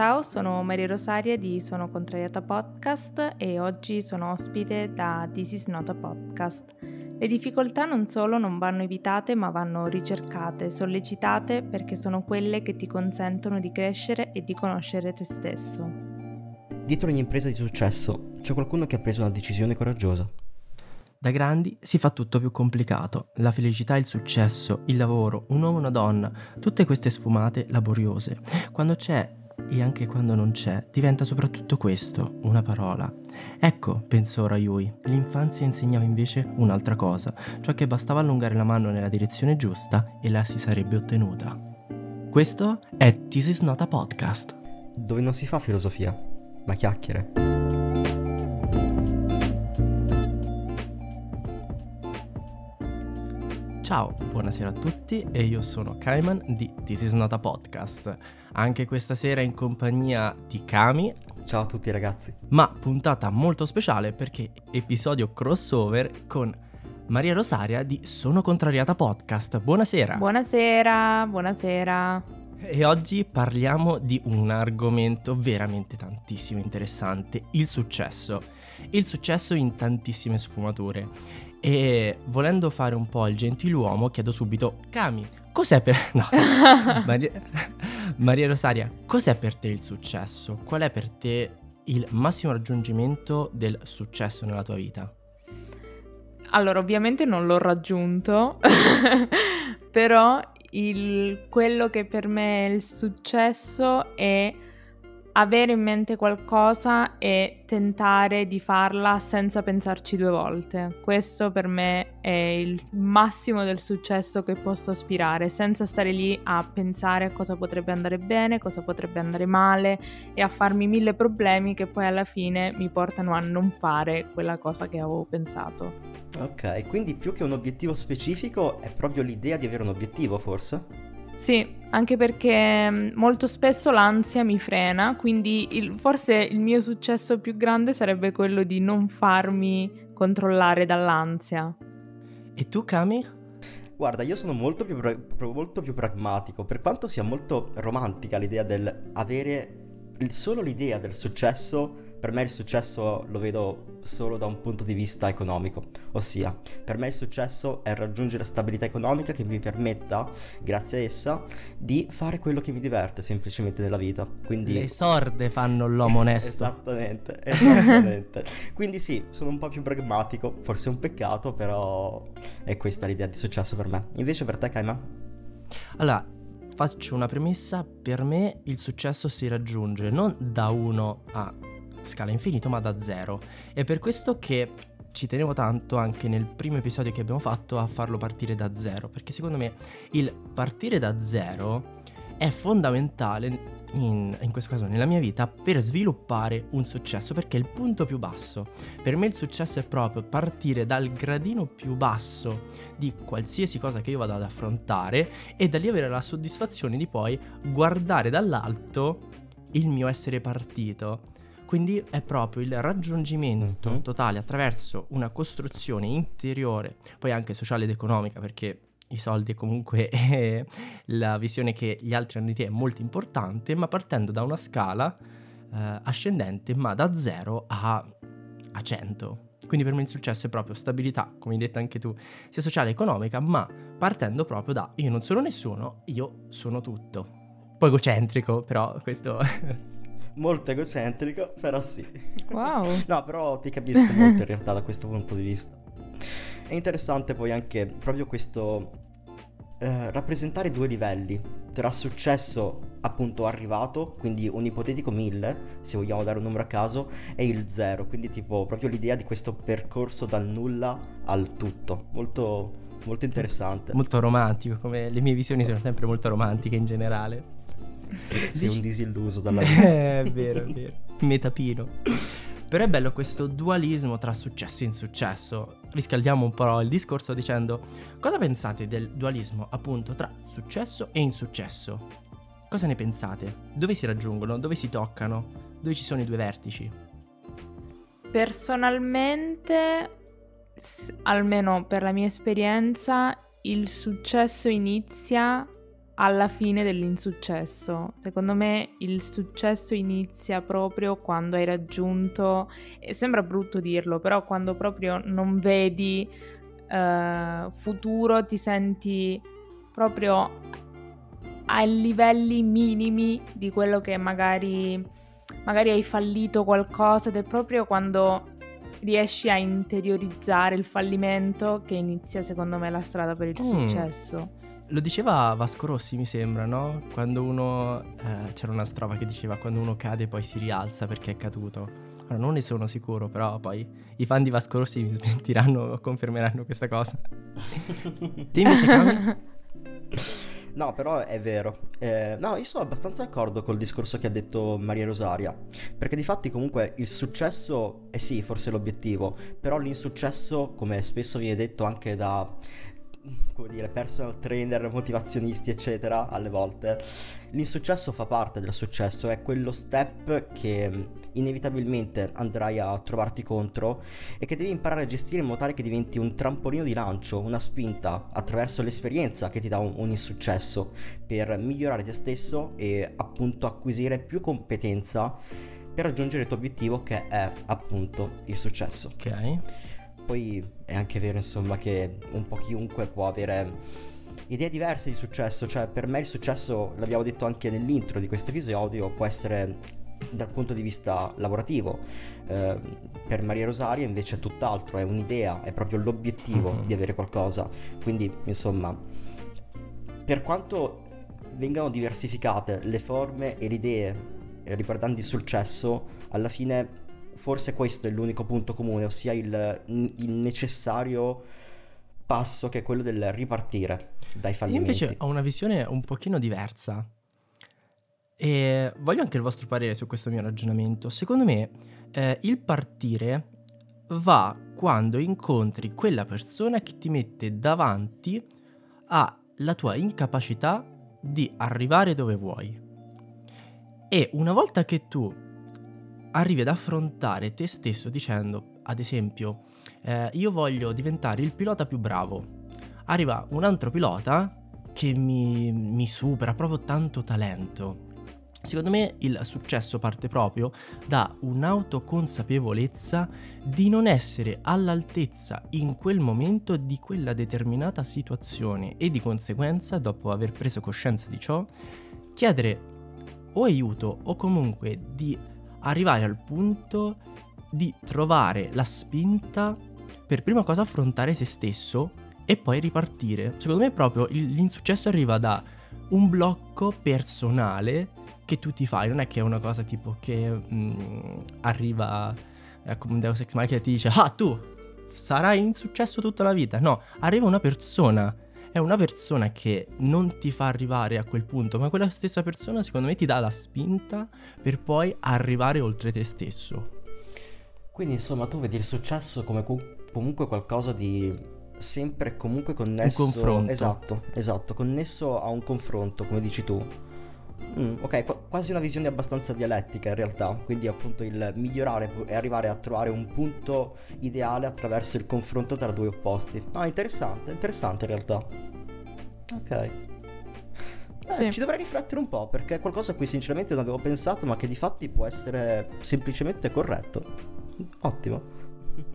Ciao, sono Maria Rosaria di Sono Contrariata Podcast e oggi sono ospite da This is Not a Podcast. Le difficoltà non solo non vanno evitate ma vanno ricercate, sollecitate perché sono quelle che ti consentono di crescere e di conoscere te stesso. Dietro ogni impresa di successo c'è qualcuno che ha preso una decisione coraggiosa. Da grandi si fa tutto più complicato. La felicità, il successo, il lavoro, un uomo e una donna, tutte queste sfumate laboriose. Quando c'è e anche quando non c'è, diventa soprattutto questo, una parola. Ecco, pensò Rayui, l'infanzia insegnava invece un'altra cosa, cioè che bastava allungare la mano nella direzione giusta e la si sarebbe ottenuta. Questo è This is not a podcast. Dove non si fa filosofia, ma chiacchiere. Ciao, buonasera a tutti e io sono Kaiman di This is not a podcast. Anche questa sera in compagnia di Kami. Ciao a tutti ragazzi. Ma puntata molto speciale perché episodio crossover con Maria Rosaria di Sono Contrariata Podcast. Buonasera. Buonasera, buonasera. E oggi parliamo di un argomento veramente tantissimo interessante, il successo. Il successo in tantissime sfumature. E volendo fare un po' il gentiluomo, chiedo subito, Cami, cos'è per... No, Maria... Maria Rosaria, cos'è per te il successo? Qual è per te il massimo raggiungimento del successo nella tua vita? Allora, ovviamente non l'ho raggiunto, però il... quello che per me è il successo è avere in mente qualcosa e tentare di farla senza pensarci due volte. Questo per me è il massimo del successo che posso aspirare, senza stare lì a pensare a cosa potrebbe andare bene, cosa potrebbe andare male e a farmi mille problemi che poi alla fine mi portano a non fare quella cosa che avevo pensato. Ok, quindi più che un obiettivo specifico è proprio l'idea di avere un obiettivo, forse? Sì, anche perché mm, molto spesso l'ansia mi frena, quindi il, forse il mio successo più grande sarebbe quello di non farmi controllare dall'ansia. E tu, Kami? Guarda, io sono molto più, molto più pragmatico, per quanto sia molto romantica l'idea del avere solo l'idea del successo per me il successo lo vedo solo da un punto di vista economico, ossia per me il successo è raggiungere stabilità economica che mi permetta, grazie a essa, di fare quello che mi diverte semplicemente nella vita. Quindi... Le sorde fanno l'uomo onesto. esattamente, esattamente. Quindi sì, sono un po' più pragmatico, forse è un peccato, però è questa l'idea di successo per me. Invece per te, Kaima? Allora, faccio una premessa, per me il successo si raggiunge non da 1 a scala infinito ma da zero. È per questo che ci tenevo tanto anche nel primo episodio che abbiamo fatto a farlo partire da zero, perché secondo me il partire da zero è fondamentale in, in, questo caso nella mia vita per sviluppare un successo perché è il punto più basso. Per me il successo è proprio partire dal gradino più basso di qualsiasi cosa che io vado ad affrontare e da lì avere la soddisfazione di poi guardare dall'alto il mio essere partito quindi è proprio il raggiungimento mm-hmm. totale attraverso una costruzione interiore, poi anche sociale ed economica, perché i soldi comunque è la visione che gli altri hanno di te è molto importante, ma partendo da una scala eh, ascendente, ma da 0 a, a 100. Quindi per me il successo è proprio stabilità, come hai detto anche tu, sia sociale che economica, ma partendo proprio da io non sono nessuno, io sono tutto. Un po' egocentrico, però questo molto egocentrico, però sì. Wow. no, però ti capisco molto in realtà da questo punto di vista. È interessante poi anche proprio questo eh, rappresentare due livelli tra successo appunto arrivato, quindi un ipotetico 1000, se vogliamo dare un numero a caso, e il 0, quindi tipo proprio l'idea di questo percorso dal nulla al tutto. Molto molto interessante. Molto romantico, come le mie visioni sono sempre molto romantiche in generale. Sei un disilluso dalla vita. è vero, è vero. Metapino. Però è bello questo dualismo tra successo e insuccesso. Riscaldiamo un po' il discorso dicendo cosa pensate del dualismo appunto tra successo e insuccesso? Cosa ne pensate? Dove si raggiungono? Dove si toccano? Dove ci sono i due vertici? Personalmente, almeno per la mia esperienza, il successo inizia alla fine dell'insuccesso. Secondo me il successo inizia proprio quando hai raggiunto, e sembra brutto dirlo, però quando proprio non vedi uh, futuro, ti senti proprio a livelli minimi di quello che magari, magari hai fallito qualcosa ed è proprio quando riesci a interiorizzare il fallimento che inizia secondo me la strada per il mm. successo. Lo diceva Vasco Rossi, mi sembra, no? Quando uno. Eh, c'era una strofa che diceva: Quando uno cade, poi si rialza perché è caduto. Ora non ne sono sicuro, però poi i fan di Vasco Rossi mi smentiranno o confermeranno questa cosa. Te invece, Cami? No, però è vero. Eh, no, io sono abbastanza d'accordo col discorso che ha detto Maria Rosaria. Perché di fatti comunque il successo è sì, forse l'obiettivo, però l'insuccesso, come spesso viene detto anche da come dire, personal trainer, motivazionisti, eccetera, alle volte, l'insuccesso fa parte del successo, è quello step che inevitabilmente andrai a trovarti contro e che devi imparare a gestire in modo tale che diventi un trampolino di lancio, una spinta attraverso l'esperienza che ti dà un, un insuccesso per migliorare te stesso e appunto acquisire più competenza per raggiungere il tuo obiettivo che è appunto il successo. Ok poi è anche vero, insomma, che un po' chiunque può avere idee diverse di successo. Cioè, per me il successo, l'abbiamo detto anche nell'intro di questo episodio, può essere dal punto di vista lavorativo. Eh, per Maria Rosaria invece è tutt'altro, è un'idea, è proprio l'obiettivo uh-huh. di avere qualcosa. Quindi, insomma, per quanto vengano diversificate le forme e le idee riguardanti il successo, alla fine forse questo è l'unico punto comune, ossia il, il necessario passo che è quello del ripartire dai fallimenti. Io invece ho una visione un pochino diversa. E voglio anche il vostro parere su questo mio ragionamento. Secondo me eh, il partire va quando incontri quella persona che ti mette davanti alla tua incapacità di arrivare dove vuoi. E una volta che tu arrivi ad affrontare te stesso dicendo, ad esempio, eh, io voglio diventare il pilota più bravo. Arriva un altro pilota che mi, mi supera proprio tanto talento. Secondo me il successo parte proprio da un'autoconsapevolezza di non essere all'altezza in quel momento di quella determinata situazione e di conseguenza, dopo aver preso coscienza di ciò, chiedere o aiuto o comunque di arrivare al punto di trovare la spinta per prima cosa affrontare se stesso e poi ripartire. Secondo me proprio l'insuccesso arriva da un blocco personale che tu ti fai, non è che è una cosa tipo che mh, mm, arriva eh, come un Deus Ex Machina che ti dice "Ah, tu sarai insuccesso tutta la vita". No, arriva una persona è una persona che non ti fa arrivare a quel punto, ma quella stessa persona secondo me ti dà la spinta per poi arrivare oltre te stesso. Quindi insomma tu vedi il successo come comunque qualcosa di sempre comunque connesso... Un confronto. Esatto, esatto, connesso a un confronto, come dici tu. Mm, ok, qu- quasi una visione abbastanza dialettica in realtà, quindi appunto il migliorare e arrivare a trovare un punto ideale attraverso il confronto tra due opposti. Ah, interessante, interessante in realtà. Ok. Eh, sì. Ci dovrei riflettere un po' perché è qualcosa a cui sinceramente non avevo pensato ma che di fatti può essere semplicemente corretto. Ottimo.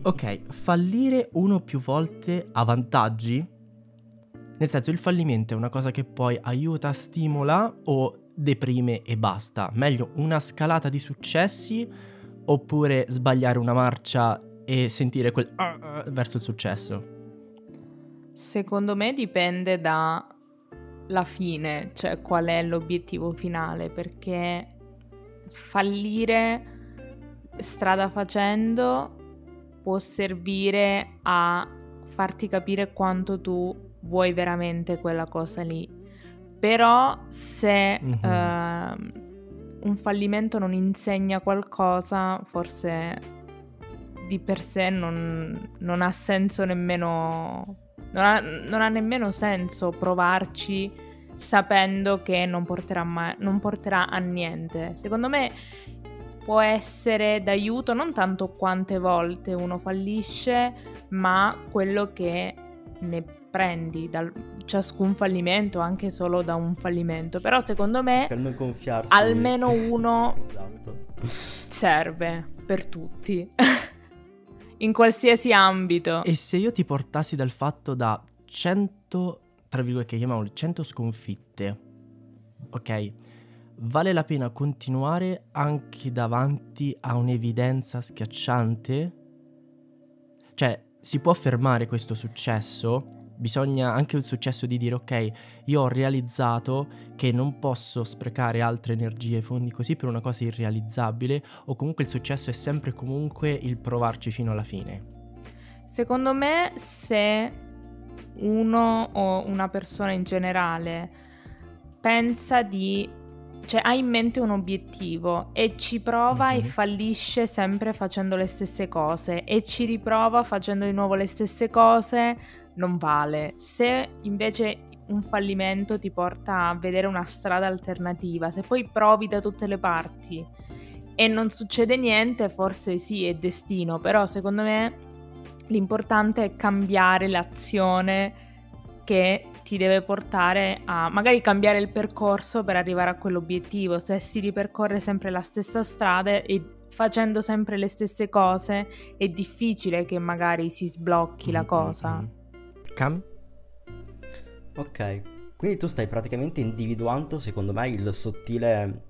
Ok, fallire uno o più volte ha vantaggi? Nel senso, il fallimento è una cosa che poi aiuta, stimola o deprime e basta. Meglio una scalata di successi oppure sbagliare una marcia e sentire quel uh, uh, verso il successo? Secondo me dipende dalla fine, cioè qual è l'obiettivo finale, perché fallire strada facendo può servire a farti capire quanto tu vuoi veramente quella cosa lì però se mm-hmm. uh, un fallimento non insegna qualcosa, forse di per sé non, non ha senso nemmeno... Non ha, non ha, nemmeno senso provarci sapendo che non porterà, mai, non porterà a niente. Secondo me può essere d'aiuto non tanto quante volte uno fallisce, ma quello che ne prendi da ciascun fallimento, anche solo da un fallimento. Però secondo me per non gonfiarsi. almeno uno esatto. serve per tutti. In qualsiasi ambito. E se io ti portassi dal fatto da 100, tra virgolette, chiamiamole 100 sconfitte, ok? Vale la pena continuare anche davanti a un'evidenza schiacciante? Cioè, si può fermare questo successo? Bisogna anche il successo di dire ok, io ho realizzato che non posso sprecare altre energie e fondi così per una cosa irrealizzabile o comunque il successo è sempre comunque il provarci fino alla fine. Secondo me se uno o una persona in generale pensa di cioè ha in mente un obiettivo e ci prova Mhm. e fallisce sempre facendo le stesse cose e ci riprova facendo di nuovo le stesse cose, non vale. Se invece un fallimento ti porta a vedere una strada alternativa, se poi provi da tutte le parti e non succede niente, forse sì, è destino, però secondo me l'importante è cambiare l'azione che ti deve portare a magari cambiare il percorso per arrivare a quell'obiettivo. Se si ripercorre sempre la stessa strada e facendo sempre le stesse cose, è difficile che magari si sblocchi la Mm, cosa. Cam? Ok, quindi tu stai praticamente individuando, secondo me, il sottile,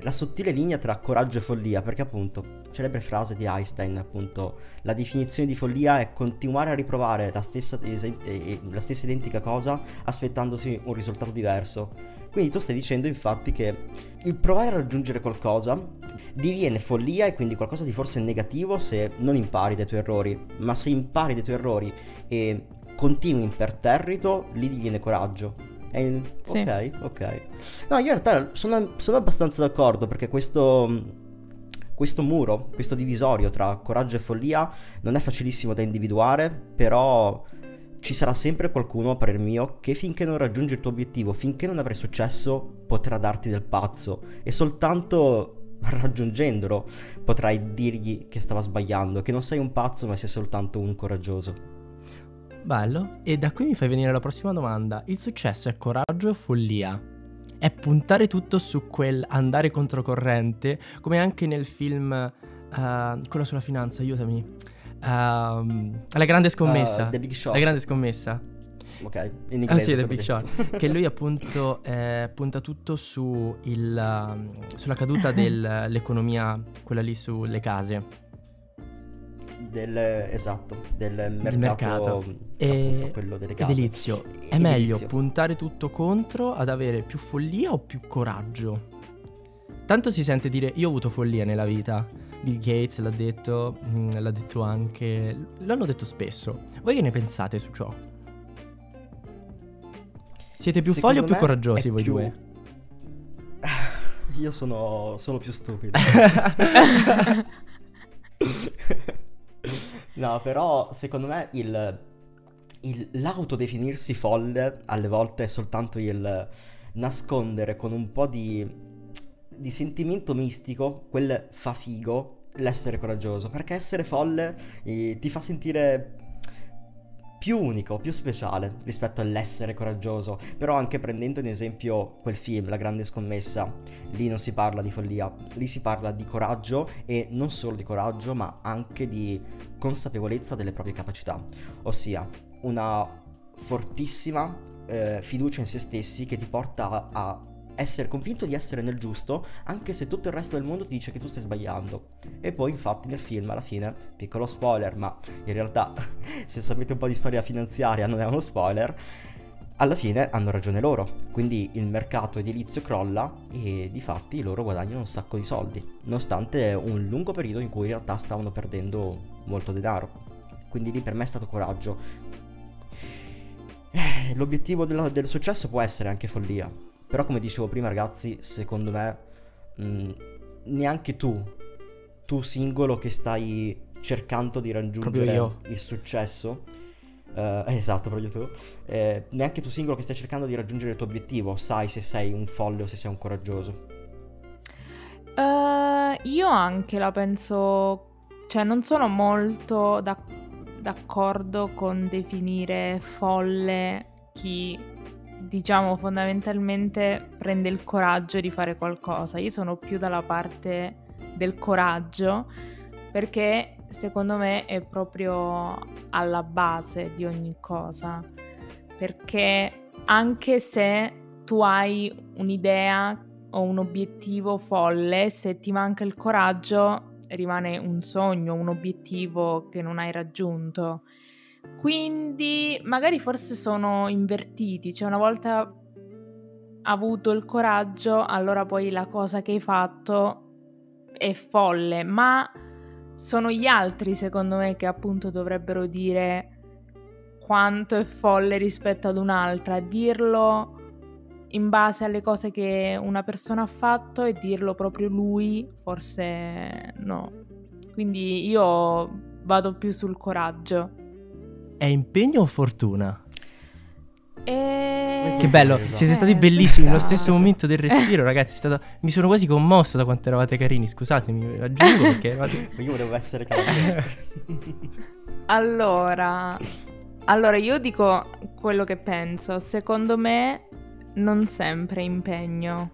la sottile linea tra coraggio e follia, perché appunto, celebre frase di Einstein, appunto, la definizione di follia è continuare a riprovare la stessa, la stessa identica cosa aspettandosi un risultato diverso. Quindi tu stai dicendo infatti che il provare a raggiungere qualcosa diviene follia e quindi qualcosa di forse negativo se non impari dai tuoi errori, ma se impari dai tuoi errori e continui imperterrito, lì diviene coraggio. E- Sì. Ok, ok. No, io in realtà sono, sono abbastanza d'accordo perché questo, questo muro, questo divisorio tra coraggio e follia non è facilissimo da individuare, però ci sarà sempre qualcuno, a parer mio, che finché non raggiungi il tuo obiettivo, finché non avrai successo, potrà darti del pazzo e soltanto raggiungendolo potrai dirgli che stava sbagliando, che non sei un pazzo ma sei soltanto un coraggioso. Bello. E da qui mi fai venire la prossima domanda. Il successo è coraggio o follia? È puntare tutto su quel andare controcorrente, come anche nel film, eh, quello sulla finanza, aiutami. Ehm, la grande scommessa. Uh, The Big Shot. la grande scommessa. Ok, in inglese. Ah sì, The Big. Shot. che lui appunto eh, punta tutto su il, um, sulla caduta dell'economia, quella lì sulle case. Del, esatto, del mercato, mercato. E- appunto, quello delle case. Edilizio. È Edilizio. meglio puntare tutto contro ad avere più follia o più coraggio? Tanto si sente dire io ho avuto follia nella vita. Bill Gates l'ha detto, mm, l'ha detto anche, l'hanno detto spesso. Voi che ne pensate su ciò? Siete più folli o più coraggiosi voi più- due? Io sono, sono più stupido. no, però secondo me il, il- l'autodefinirsi folle alle volte è soltanto il nascondere con un po' di, di sentimento mistico quel fa figo l'essere coraggioso. Perché essere folle eh, ti fa sentire più unico, più speciale rispetto all'essere coraggioso. Però anche prendendo in esempio quel film, La grande scommessa, lì non si parla di follia, lì si parla di coraggio e non solo di coraggio, ma anche di consapevolezza delle proprie capacità, ossia una fortissima eh, fiducia in se stessi che ti porta a, a essere convinto di essere nel giusto, anche se tutto il resto del mondo ti dice che tu stai sbagliando. E poi infatti nel film alla fine, piccolo spoiler, ma in realtà se sapete un po' di storia finanziaria non è uno spoiler, alla fine hanno ragione loro, quindi il mercato edilizio crolla e di fatti loro guadagnano un sacco di soldi, nonostante un lungo periodo in cui in realtà stavano perdendo molto denaro. Quindi lì per me è stato coraggio. Eh, L'obiettivo della- del successo può essere anche follia, però come dicevo prima ragazzi, secondo me mh, neanche tu, tu singolo che stai cercando di raggiungere io. il successo, eh, esatto, proprio tu, eh, neanche tu singolo che stai cercando di raggiungere il tuo obiettivo, sai se sei un folle o se sei un coraggioso. Eh, io anche la penso, cioè non sono molto da- d'accordo con definire folle chi, diciamo, fondamentalmente prende il coraggio di fare qualcosa. Io sono più dalla parte del coraggio perché secondo me è proprio alla base di ogni cosa. Perché anche se tu hai un'idea o un obiettivo folle, se ti manca il coraggio rimane un sogno, un obiettivo che non hai raggiunto. Quindi magari forse sono invertiti, cioè una volta avuto il coraggio, allora poi la cosa che hai fatto è folle, ma sono gli altri secondo me che appunto dovrebbero dire quanto è folle rispetto ad un'altra, dirlo in base alle cose che una persona ha fatto e dirlo proprio lui, forse no. Quindi io vado più sul coraggio. È impegno o fortuna? E... Che bello, Esatto. siete stati Eh, bellissimi nello peccato. stesso momento del respiro, ragazzi. stato- Mi sono quasi commosso da quanto eravate carini. Scusatemi, aggiungo perché eravate. Ma io volevo essere cavaliere. Allora, allora io dico quello che penso. Secondo me non sempre impegno,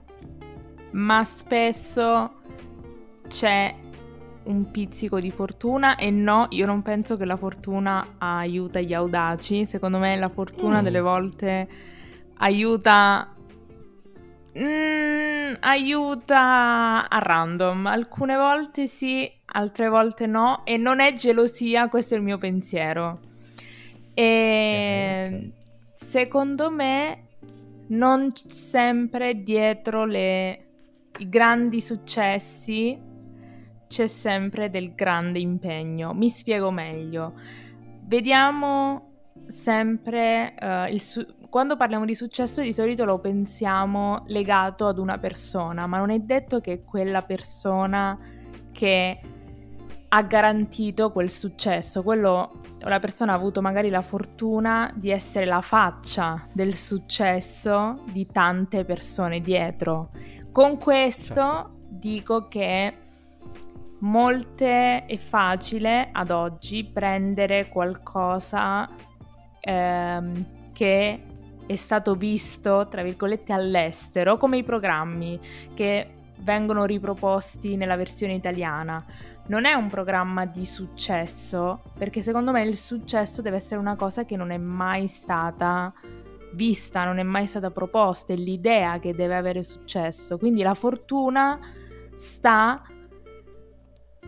ma spesso c'è un pizzico di fortuna e no, io non penso che la fortuna aiuta gli audaci. Secondo me la fortuna Mm. delle volte aiuta Mm, aiuta a random. Alcune volte sì, altre volte no. E non è gelosia, questo è il mio pensiero. E secondo me, non sempre dietro le- i grandi successi c'è sempre del grande impegno. Mi spiego meglio. Vediamo sempre eh, il su- quando parliamo di successo di solito lo pensiamo legato ad una persona, ma non è detto che è quella persona che ha garantito quel successo. Quello la persona ha avuto magari la fortuna di essere la faccia del successo di tante persone dietro. Con questo Certo. dico che molte è facile ad oggi prendere qualcosa ehm, che è stato visto, tra virgolette, all'estero, come i programmi che vengono riproposti nella versione italiana. Non è un programma di successo, perché secondo me il successo deve essere una cosa che non è mai stata vista, non è mai stata proposta, è l'idea che deve avere successo. Quindi la fortuna sta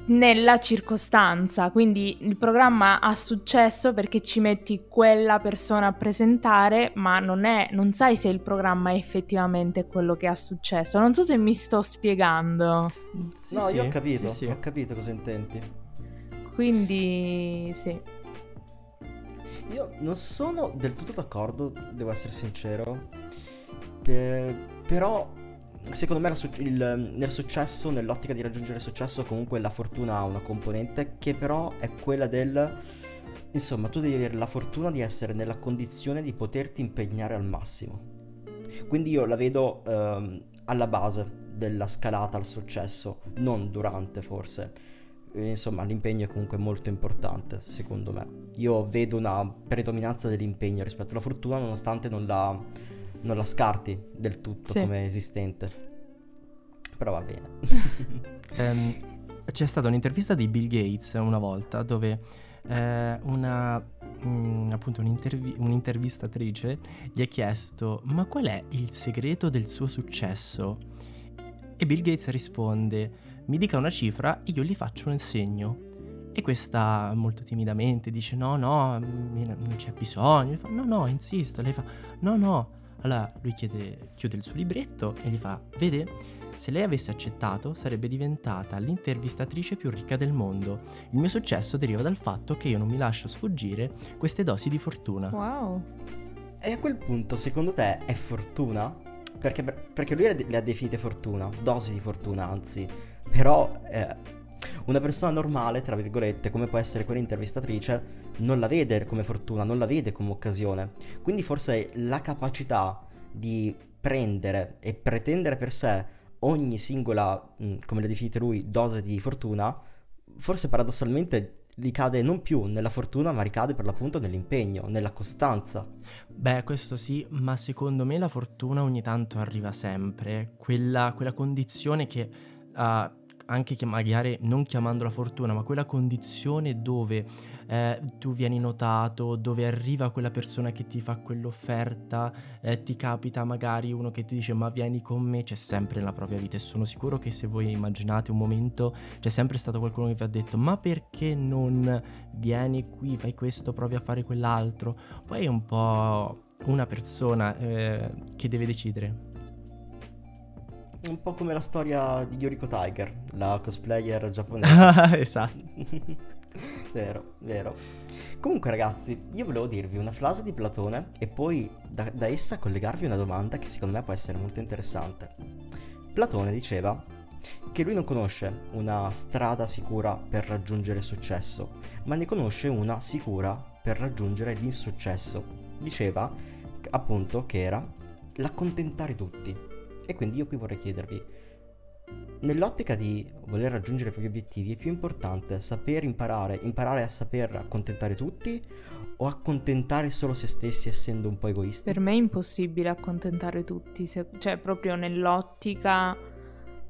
nella circostanza, quindi il programma ha successo perché ci metti quella persona a presentare, ma non, è, non sai se il programma è effettivamente quello che ha successo. Non so se mi sto spiegando. Sì, no, sì, io ho capito, sì, sì. ho capito cosa intendi. Quindi sì. Io non sono del tutto d'accordo, devo essere sincero. Per- però, secondo me, il- nel successo, nell'ottica di raggiungere il successo, comunque la fortuna ha una componente che però è quella del. Insomma, tu devi avere la fortuna di essere nella condizione di poterti impegnare al massimo. Quindi io la vedo ehm, alla base della scalata al successo, non durante forse. Eh, Insomma, l'impegno è comunque molto importante, secondo me. Io vedo una predominanza dell'impegno rispetto alla fortuna, nonostante non la, non la scarti del tutto Sì. come esistente. Però va bene. Ehm, c'è stata un'intervista di Bill Gates una volta dove eh, una mm, appunto un'intervi- un'intervistatrice gli ha chiesto ma qual è il segreto del suo successo? E Bill Gates risponde mi dica una cifra e io gli faccio un segno. E questa molto timidamente dice no no mi- non c'è bisogno. Fa, no no insisto. Lei fa no no. Allora lui chiede, chiude il suo libretto e gli fa vede se lei avesse accettato, sarebbe diventata l'intervistatrice più ricca del mondo. Il mio successo deriva dal fatto che io non mi lascio sfuggire queste dosi di fortuna. Wow. E a quel punto, secondo te, è fortuna? Perché, perché lui le ha definite fortuna, dosi di fortuna, anzi. Però eh, una persona normale, tra virgolette, come può essere quell'intervistatrice, non la vede come fortuna, non la vede come occasione. Quindi forse la capacità di prendere e pretendere per sé ogni singola, mh, come le definite lui, dose di fortuna, forse paradossalmente ricade non più nella fortuna, ma ricade per l'appunto nell'impegno, nella costanza. Beh, questo sì, ma secondo me la fortuna ogni tanto arriva sempre. Quella, quella condizione che, uh, anche che magari non chiamandola fortuna, ma quella condizione dove eh, tu vieni notato, dove arriva quella persona che ti fa quell'offerta, eh, ti capita magari uno che ti dice ma vieni con me, c'è sempre nella propria vita e sono sicuro che se voi immaginate un momento c'è sempre stato qualcuno che vi ha detto ma perché non vieni qui, fai questo, provi a fare quell'altro, poi è un po' una persona eh, che deve decidere. Un po' come la storia di Yoriko Tiger, la cosplayer giapponese. esatto. vero, vero. Comunque ragazzi, io volevo dirvi una frase di Platone e poi da, da essa collegarvi una domanda che secondo me può essere molto interessante. Platone diceva che lui non conosce una strada sicura per raggiungere il successo, ma ne conosce una sicura per raggiungere l'insuccesso. Diceva appunto che era l'accontentare tutti. E quindi io qui vorrei chiedervi, Nell'ottica di voler raggiungere i propri obiettivi è più importante saper imparare, imparare a saper accontentare tutti o accontentare solo se stessi essendo un po' egoisti? Per me è impossibile accontentare tutti, se, cioè proprio nell'ottica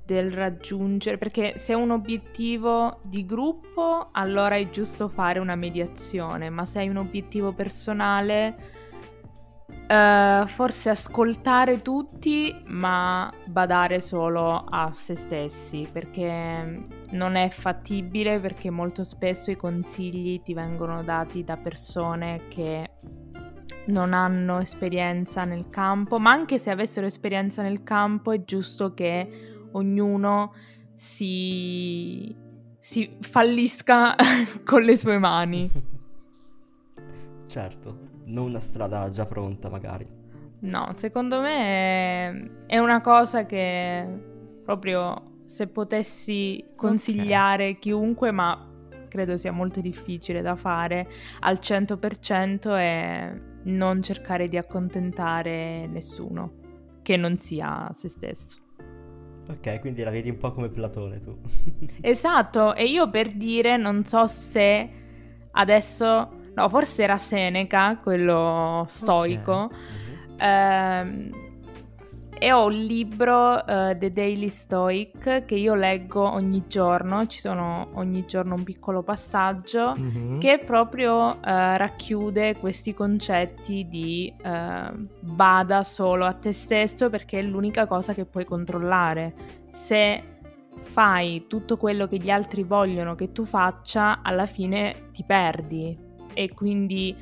del raggiungere, perché se è un obiettivo di gruppo allora è giusto fare una mediazione, ma se hai un obiettivo personale Uh, forse ascoltare tutti, ma badare solo a se stessi, perché non è fattibile, perché molto spesso i consigli ti vengono dati da persone che non hanno esperienza nel campo, ma anche se avessero esperienza nel campo è giusto che ognuno si, si fallisca con le sue mani. Certo non una strada già pronta magari. No, secondo me è una cosa che proprio se potessi consigliare okay. chiunque, ma credo sia molto difficile da fare al 100% è non cercare di accontentare nessuno che non sia se stesso. Ok, quindi la vedi un po' come Platone tu. esatto, e io per dire non so se adesso No, forse era Seneca, quello stoico. Okay. Uh-huh. e ho un libro, uh, The Daily Stoic, che io leggo ogni giorno. Ci sono ogni giorno un piccolo passaggio uh-huh. che proprio uh, racchiude questi concetti di uh, bada solo a te stesso perché è l'unica cosa che puoi controllare. Se fai tutto quello che gli altri vogliono che tu faccia, alla fine ti perdi e quindi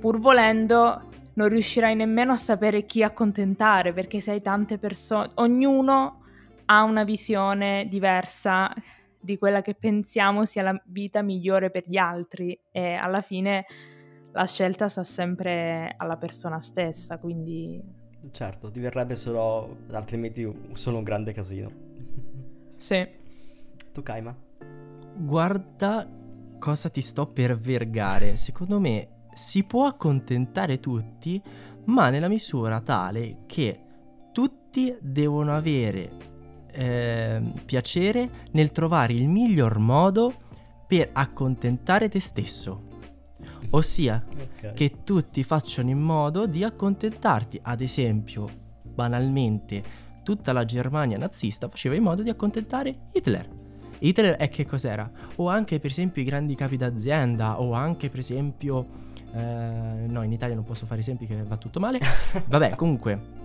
pur volendo non riuscirai nemmeno a sapere chi accontentare perché se hai tante persone, ognuno ha una visione diversa di quella che pensiamo sia la vita migliore per gli altri e alla fine la scelta sta sempre alla persona stessa, quindi... Certo, diverrebbe solo, altrimenti solo un grande casino. Sì. Tu Kaima? Guarda cosa ti sto per vergare. Secondo me si può accontentare tutti, ma nella misura tale che tutti devono avere eh, piacere nel trovare il miglior modo per accontentare te stesso. Ossia, okay. che tutti facciano in modo di accontentarti. Ad esempio, banalmente, tutta la Germania nazista faceva in modo di accontentare Hitler. Hitler è che cos'era? O anche per esempio i grandi capi d'azienda, o anche per esempio... Eh, no, in Italia non posso fare esempi che va tutto male. Vabbè, comunque...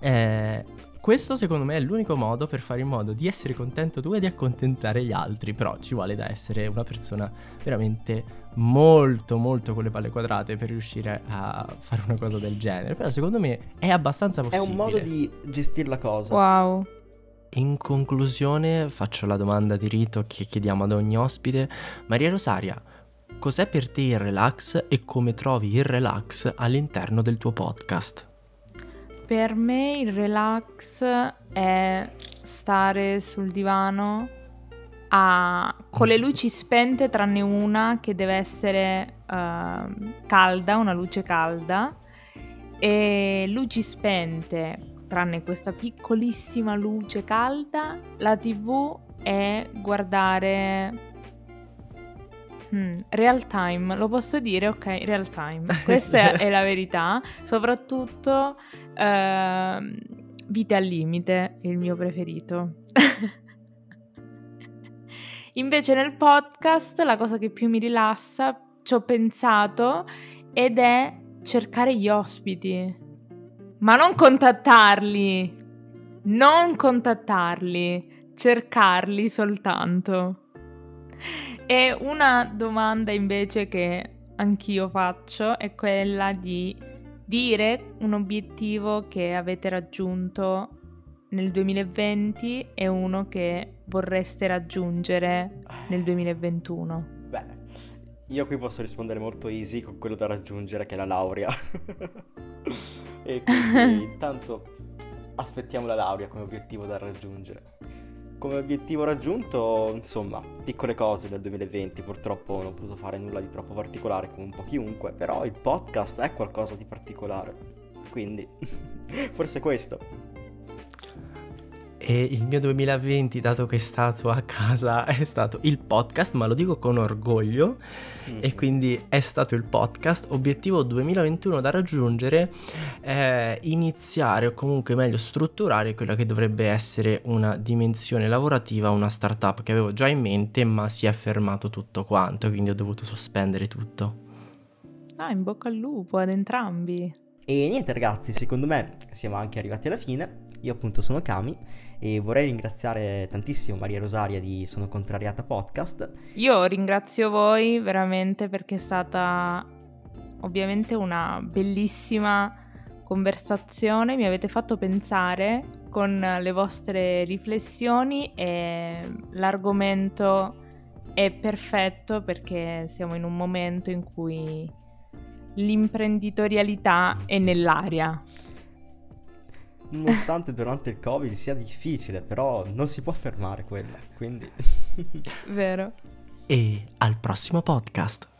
Eh, questo secondo me è l'unico modo per fare in modo di essere contento tu e di accontentare gli altri, però ci vuole da essere una persona veramente molto molto con le palle quadrate per riuscire a fare una cosa del genere, però secondo me è abbastanza possibile. È un modo di gestire la cosa. Wow. In conclusione faccio la domanda di rito che chiediamo ad ogni ospite. Maria Rosaria, cos'è per te il relax e come trovi il relax all'interno del tuo podcast? Per me il relax è stare sul divano a, con le luci spente tranne una che deve essere uh, calda, una luce calda e luci spente tranne questa piccolissima luce calda, la tv è guardare Hmm, real time, lo posso dire? Ok, real time. Questa è la verità. Soprattutto uh, Vite al limite, il mio preferito. Invece nel podcast la cosa che più mi rilassa, ci ho pensato, ed è cercare gli ospiti. Ma non contattarli, non contattarli, cercarli soltanto. E una domanda invece che anch'io faccio è quella di dire un obiettivo che avete raggiunto nel 2020 e uno che vorreste raggiungere nel 2021. Beh, io qui posso rispondere molto easy con quello da raggiungere che è la laurea. e quindi intanto aspettiamo la laurea come obiettivo da raggiungere come obiettivo raggiunto, insomma, piccole cose del 2020, purtroppo non ho potuto fare nulla di troppo particolare come un po' chiunque, però il podcast è qualcosa di particolare, quindi forse questo. E il mio 2020, dato che è stato a casa, è stato il podcast, ma lo dico con orgoglio. Mm-hmm. E quindi è stato il podcast. Obiettivo 2021 da raggiungere è iniziare o comunque meglio strutturare quella che dovrebbe essere una dimensione lavorativa, una startup che avevo già in mente, ma si è fermato tutto quanto, quindi ho dovuto sospendere tutto. Ah, in bocca al lupo ad entrambi. E niente ragazzi, secondo me siamo anche arrivati alla fine. Io appunto sono Kami e vorrei ringraziare tantissimo Maria Rosaria di Sono Contrariata Podcast. Io ringrazio voi veramente perché è stata ovviamente una bellissima conversazione, mi avete fatto pensare con le vostre riflessioni e l'argomento è perfetto perché siamo in un momento in cui l'imprenditorialità è nell'aria nonostante durante il Covid sia difficile, però non si può fermare quella, quindi... Vero. E al prossimo podcast.